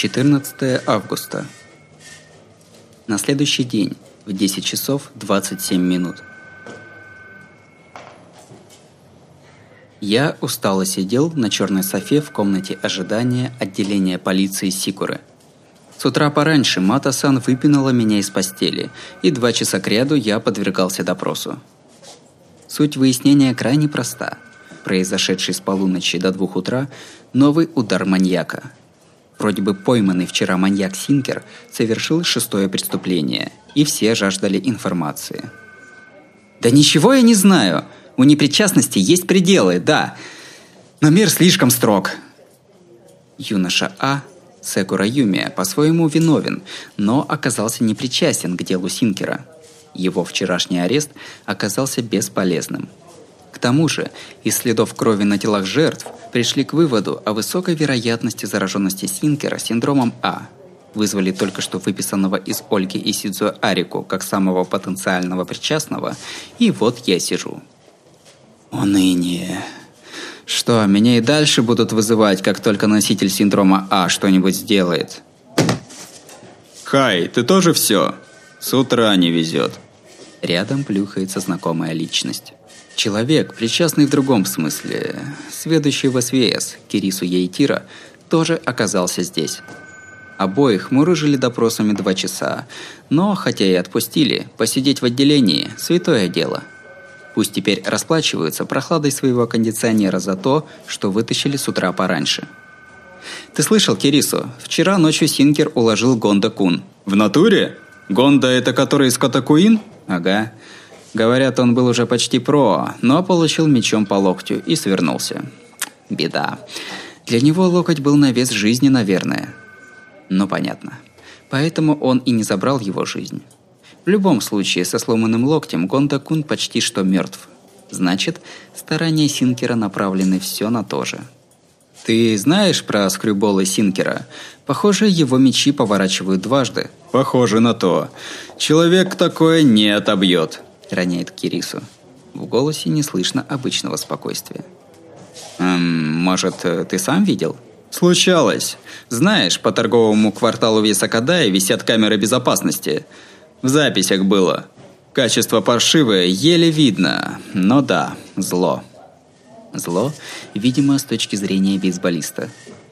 14 августа. На следующий день в 10 часов 27 минут. Я устало сидел на черной софе в комнате ожидания отделения полиции Сикуры. С утра пораньше Мата-сан выпинала меня из постели, и два часа кряду я подвергался допросу. Суть выяснения крайне проста. Произошедший с полуночи до двух утра новый удар маньяка. Вроде бы пойманный вчера маньяк Синкер совершил шестое преступление, и все жаждали информации. «Да ничего я не знаю!» У непричастности есть пределы, да, но мир слишком строг. Юноша А, Секура Юмия, по-своему виновен, но оказался непричастен к делу Синкера. Его вчерашний арест оказался бесполезным. К тому же, из следов крови на телах жертв пришли к выводу о высокой вероятности зараженности Синкера синдромом А. Вызвали только что выписанного из Ольги Исидзу Арику как самого потенциального причастного, и вот я сижу. Уныние. Что, меня и дальше будут вызывать, как только носитель синдрома А что-нибудь сделает? Хай, ты тоже все? С утра не везет. Рядом плюхается знакомая личность. Человек, причастный в другом смысле, сведущий в СВС, Кирису Яйтира, тоже оказался здесь. Обоих мурыжили допросами два часа, но, хотя и отпустили, посидеть в отделении – святое дело – Пусть теперь расплачиваются прохладой своего кондиционера за то, что вытащили с утра пораньше. Ты слышал, Кирису, вчера ночью Синкер уложил Гонда Кун. В натуре? Гонда это который из Катакуин? Ага. Говорят, он был уже почти про, но получил мечом по локтю и свернулся. Беда. Для него локоть был на вес жизни, наверное. Ну, понятно. Поэтому он и не забрал его жизнь. В любом случае, со сломанным локтем Гонда-кун почти что мертв. Значит, старания Синкера направлены все на то же. Ты знаешь про скрюболы Синкера? Похоже, его мечи поворачивают дважды. Похоже на то. Человек такое не отобьет, роняет Кирису. В голосе не слышно обычного спокойствия. Эм, может, ты сам видел? Случалось. Знаешь, по торговому кварталу Висакадая висят камеры безопасности – в записях было. Качество паршивое, еле видно, но да, зло. Зло, видимо, с точки зрения бейсболиста.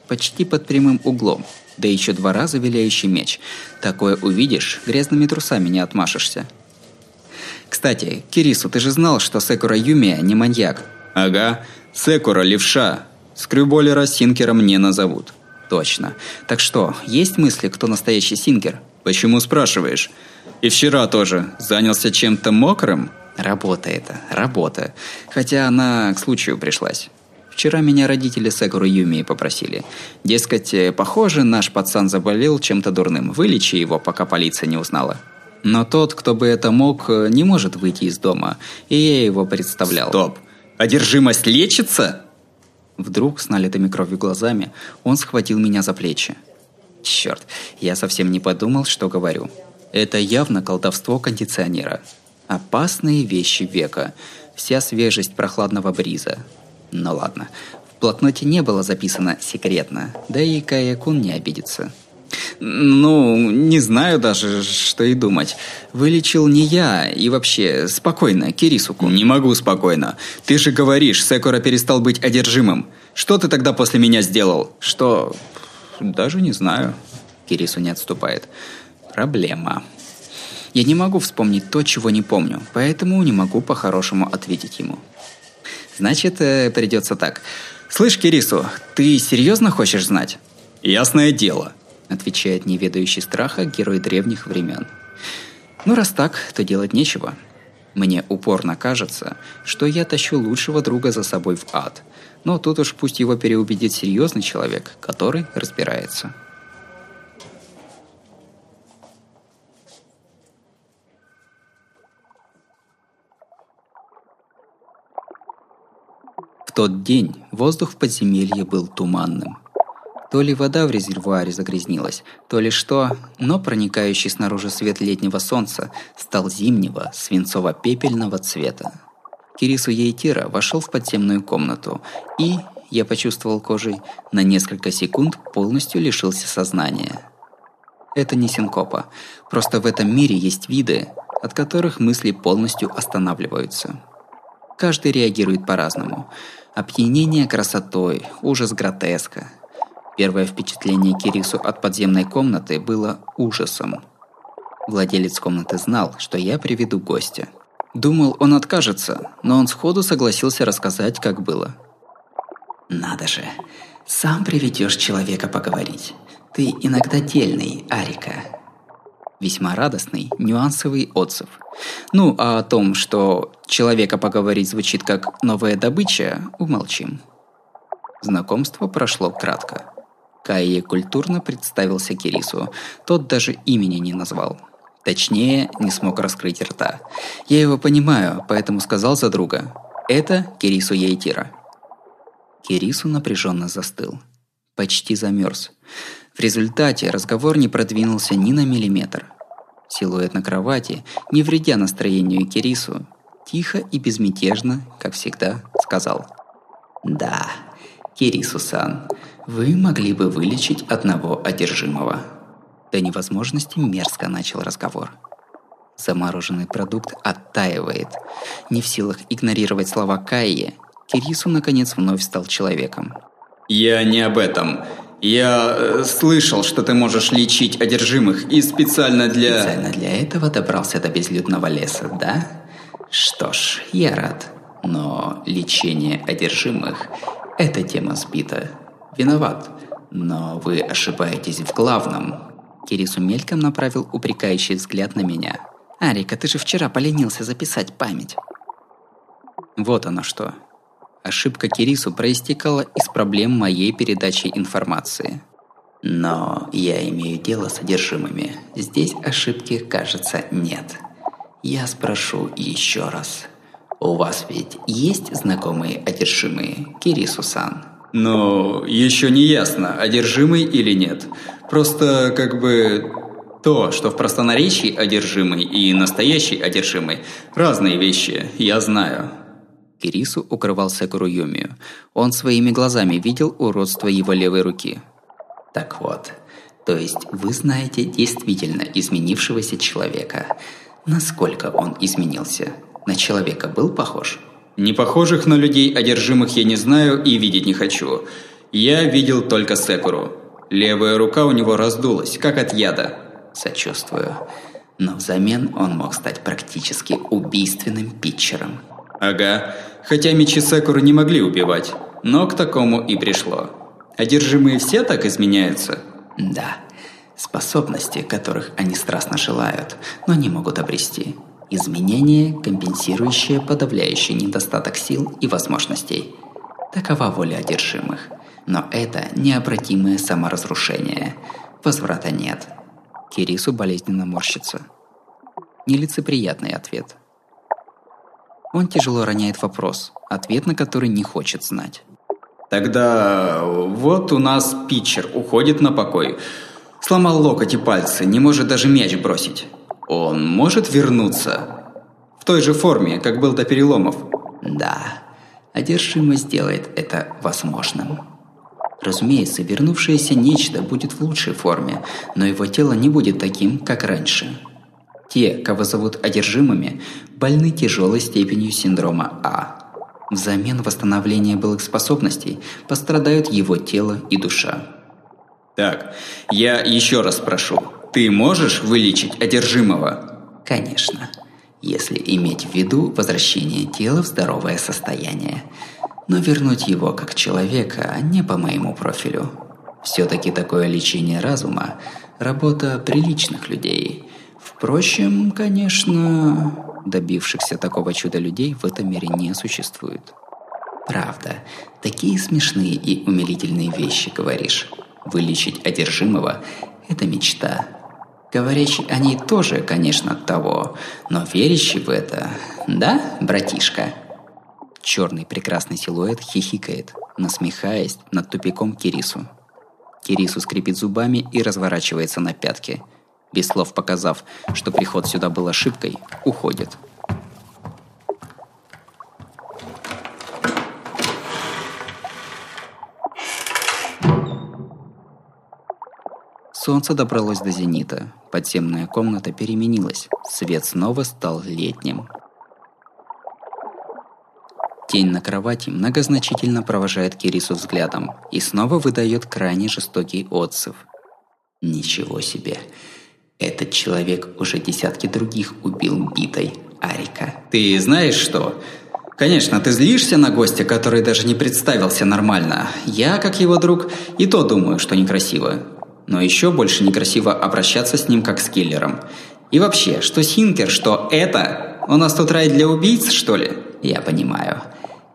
Почти под прямым углом, да еще два раза виляющий меч. Такое увидишь, грязными трусами не отмашешься. Кстати, Кирису, ты же знал, что Секура Юмия не маньяк? Ага, Секура левша. Скрюболера Синкером не назовут. Точно. Так что, есть мысли, кто настоящий Синкер? Почему спрашиваешь? И вчера тоже. Занялся чем-то мокрым? Работа это, работа. Хотя она к случаю пришлась. Вчера меня родители Секуру Юмии попросили. Дескать, похоже, наш пацан заболел чем-то дурным. Вылечи его, пока полиция не узнала. Но тот, кто бы это мог, не может выйти из дома. И я его представлял. Стоп. Одержимость лечится? Вдруг, с налитыми кровью глазами, он схватил меня за плечи. Черт, я совсем не подумал, что говорю. Это явно колдовство кондиционера. Опасные вещи века. Вся свежесть прохладного бриза. Ну ладно. В блокноте не было записано «секретно», да и Кая-кун не обидится. Ну, не знаю даже, что и думать. Вылечил не я, и вообще, спокойно, Кирисуку. Не могу спокойно. Ты же говоришь, Секура перестал быть одержимым. Что ты тогда после меня сделал? Что? Даже не знаю. Кирису не отступает проблема. Я не могу вспомнить то, чего не помню, поэтому не могу по-хорошему ответить ему. Значит, э, придется так. «Слышь, Кирису, ты серьезно хочешь знать?» «Ясное дело», — отвечает неведающий страха герой древних времен. «Ну, раз так, то делать нечего. Мне упорно кажется, что я тащу лучшего друга за собой в ад. Но тут уж пусть его переубедит серьезный человек, который разбирается». тот день воздух в подземелье был туманным. То ли вода в резервуаре загрязнилась, то ли что, но проникающий снаружи свет летнего солнца стал зимнего, свинцово-пепельного цвета. Кирису Ейтира вошел в подземную комнату и, я почувствовал кожей, на несколько секунд полностью лишился сознания. Это не синкопа, просто в этом мире есть виды, от которых мысли полностью останавливаются. Каждый реагирует по-разному. Опьянение красотой, ужас гротеска. Первое впечатление Кирису от подземной комнаты было ужасом. Владелец комнаты знал, что я приведу гостя. Думал, он откажется, но он сходу согласился рассказать, как было. «Надо же, сам приведешь человека поговорить. Ты иногда дельный, Арика», весьма радостный, нюансовый отзыв. Ну, а о том, что человека поговорить звучит как «новая добыча», умолчим. Знакомство прошло кратко. Кайе культурно представился Кирису, тот даже имени не назвал. Точнее, не смог раскрыть рта. Я его понимаю, поэтому сказал за друга. Это Кирису Яйтира. Кирису напряженно застыл. Почти замерз. В результате разговор не продвинулся ни на миллиметр. Силуэт на кровати, не вредя настроению Кирису, тихо и безмятежно, как всегда, сказал. «Да, Кирису-сан, вы могли бы вылечить одного одержимого». До невозможности мерзко начал разговор. Замороженный продукт оттаивает. Не в силах игнорировать слова Кайи, Кирису наконец вновь стал человеком. «Я не об этом. Я э, слышал, что ты можешь лечить одержимых, и специально для... Специально для этого добрался до безлюдного леса, да? Что ж, я рад. Но лечение одержимых – эта тема сбита. Виноват. Но вы ошибаетесь в главном. Кирису мельком направил упрекающий взгляд на меня. «Арика, ты же вчера поленился записать память». Вот оно что. Ошибка Кирису проистекала из проблем моей передачи информации. Но я имею дело с содержимыми. Здесь ошибки, кажется, нет. Я спрошу еще раз. У вас ведь есть знакомые одержимые, Кирису-сан? Ну, еще не ясно, одержимый или нет. Просто как бы то, что в простонаречии одержимый и настоящий одержимый – разные вещи, я знаю. Кирису укрывал Секуру Юмию. Он своими глазами видел уродство его левой руки. Так вот, то есть вы знаете действительно изменившегося человека. Насколько он изменился? На человека был похож? Не похожих на людей одержимых я не знаю и видеть не хочу. Я видел только Секуру. Левая рука у него раздулась, как от яда. Сочувствую. Но взамен он мог стать практически убийственным питчером. Ага, хотя мечи Секуры не могли убивать, но к такому и пришло. Одержимые все так изменяются? Да, способности, которых они страстно желают, но не могут обрести. Изменение, компенсирующее подавляющий недостаток сил и возможностей. Такова воля одержимых. Но это необратимое саморазрушение. Возврата нет. Кирису болезненно морщится. Нелицеприятный ответ. Он тяжело роняет вопрос, ответ на который не хочет знать. Тогда вот у нас питчер уходит на покой. Сломал локоть и пальцы, не может даже мяч бросить. Он может вернуться? В той же форме, как был до переломов? Да, одержимость сделает это возможным. Разумеется, вернувшееся нечто будет в лучшей форме, но его тело не будет таким, как раньше. Те, кого зовут одержимыми, больны тяжелой степенью синдрома А. Взамен восстановления былых способностей пострадают его тело и душа. Так, я еще раз спрошу. Ты можешь вылечить одержимого? Конечно, если иметь в виду возвращение тела в здоровое состояние. Но вернуть его как человека не по моему профилю. Все-таки такое лечение разума – работа приличных людей – Впрочем, конечно, добившихся такого чуда людей в этом мире не существует. Правда, такие смешные и умилительные вещи говоришь. Вылечить одержимого – это мечта. Говорящий о ней тоже, конечно, того, но верящий в это, да, братишка? Черный прекрасный силуэт хихикает, насмехаясь над тупиком Кирису. Кирису скрипит зубами и разворачивается на пятки – без слов показав, что приход сюда был ошибкой, уходит. Солнце добралось до зенита. Подземная комната переменилась. Свет снова стал летним. Тень на кровати многозначительно провожает Кирису взглядом и снова выдает крайне жестокий отзыв. Ничего себе. Этот человек уже десятки других убил битой Арика. Ты знаешь что? Конечно, ты злишься на гостя, который даже не представился нормально. Я, как его друг, и то думаю, что некрасиво. Но еще больше некрасиво обращаться с ним как с киллером. И вообще, что Синкер, что это? У нас тут рай для убийц, что ли? Я понимаю.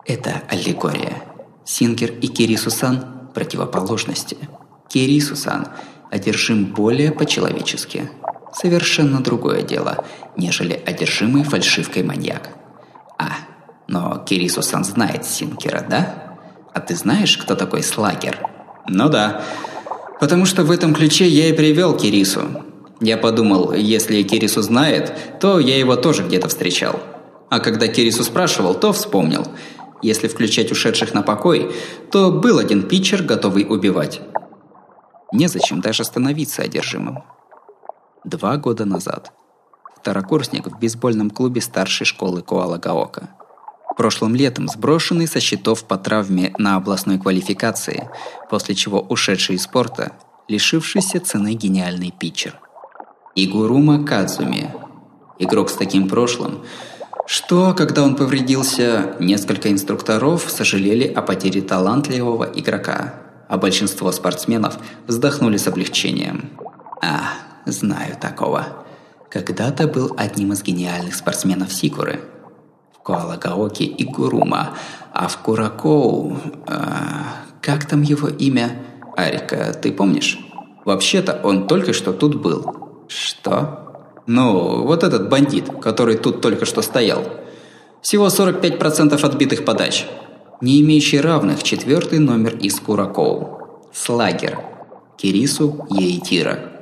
Это аллегория. Синкер и Кирисусан – противоположности. Кирисусан одержим более по-человечески. Совершенно другое дело, нежели одержимый фальшивкой маньяк. А, но Кирисусан знает Синкера, да? А ты знаешь, кто такой Слагер? Ну да. Потому что в этом ключе я и привел Кирису. Я подумал, если Кирису знает, то я его тоже где-то встречал. А когда Кирису спрашивал, то вспомнил – если включать ушедших на покой, то был один питчер, готовый убивать. Незачем даже становиться одержимым. Два года назад. Второкурсник в бейсбольном клубе старшей школы Коала-Гаока. Прошлым летом сброшенный со счетов по травме на областной квалификации, после чего ушедший из спорта, лишившийся цены гениальный питчер. Игурума Кадзуми. Игрок с таким прошлым – что, когда он повредился, несколько инструкторов сожалели о потере талантливого игрока, а большинство спортсменов вздохнули с облегчением. А, знаю такого. Когда-то был одним из гениальных спортсменов Сикуры. В Куалагаоке и Гурума, а в Куракоу... Э, как там его имя? Арика, ты помнишь? Вообще-то он только что тут был. Что? Ну, вот этот бандит, который тут только что стоял. Всего 45% отбитых подач. Не имеющий равных четвертый номер из Куракоу. Слагер. Кирису Ейтира.